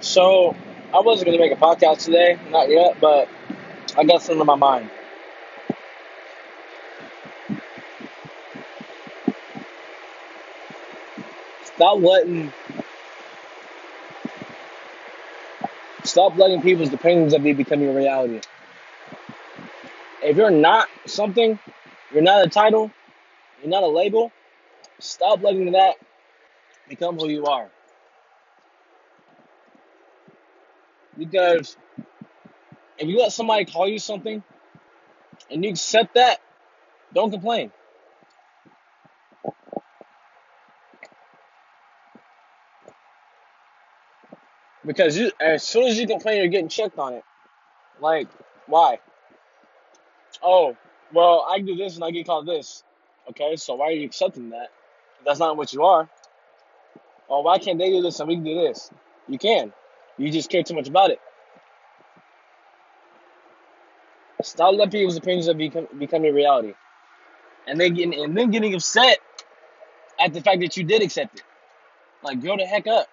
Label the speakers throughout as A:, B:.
A: So I wasn't gonna make a podcast today, not yet, but I got something on my mind. Stop letting stop letting people's opinions of you become your reality. If you're not something, you're not a title, you're not a label, stop letting that become who you are. Because if you let somebody call you something and you accept that, don't complain. Because you, as soon as you complain, you're getting checked on it. Like, why? Oh, well, I do this and I get called this. Okay, so why are you accepting that? That's not what you are. Oh, why can't they do this and we can do this? You can. You just care too much about it. Stop letting people's opinions of become your reality, and then getting and then getting upset at the fact that you did accept it. Like, grow the heck up.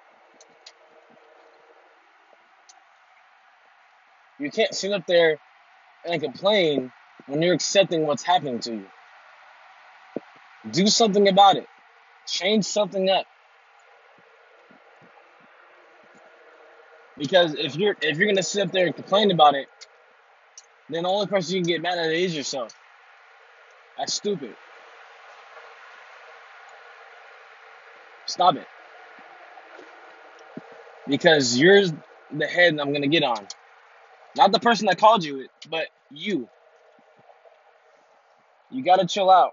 A: You can't sit up there and complain when you're accepting what's happening to you. Do something about it. Change something up. Because if you're if you're gonna sit up there and complain about it, then the only person you can get mad at is yourself. That's stupid. Stop it. Because you're the head I'm gonna get on. Not the person that called you it, but you. You gotta chill out.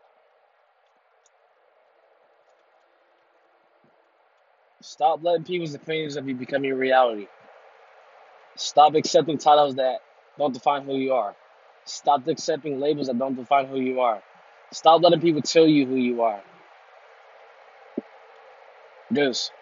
A: Stop letting people's opinions of you become your reality. Stop accepting titles that don't define who you are. Stop accepting labels that don't define who you are. Stop letting people tell you who you are. Deuce.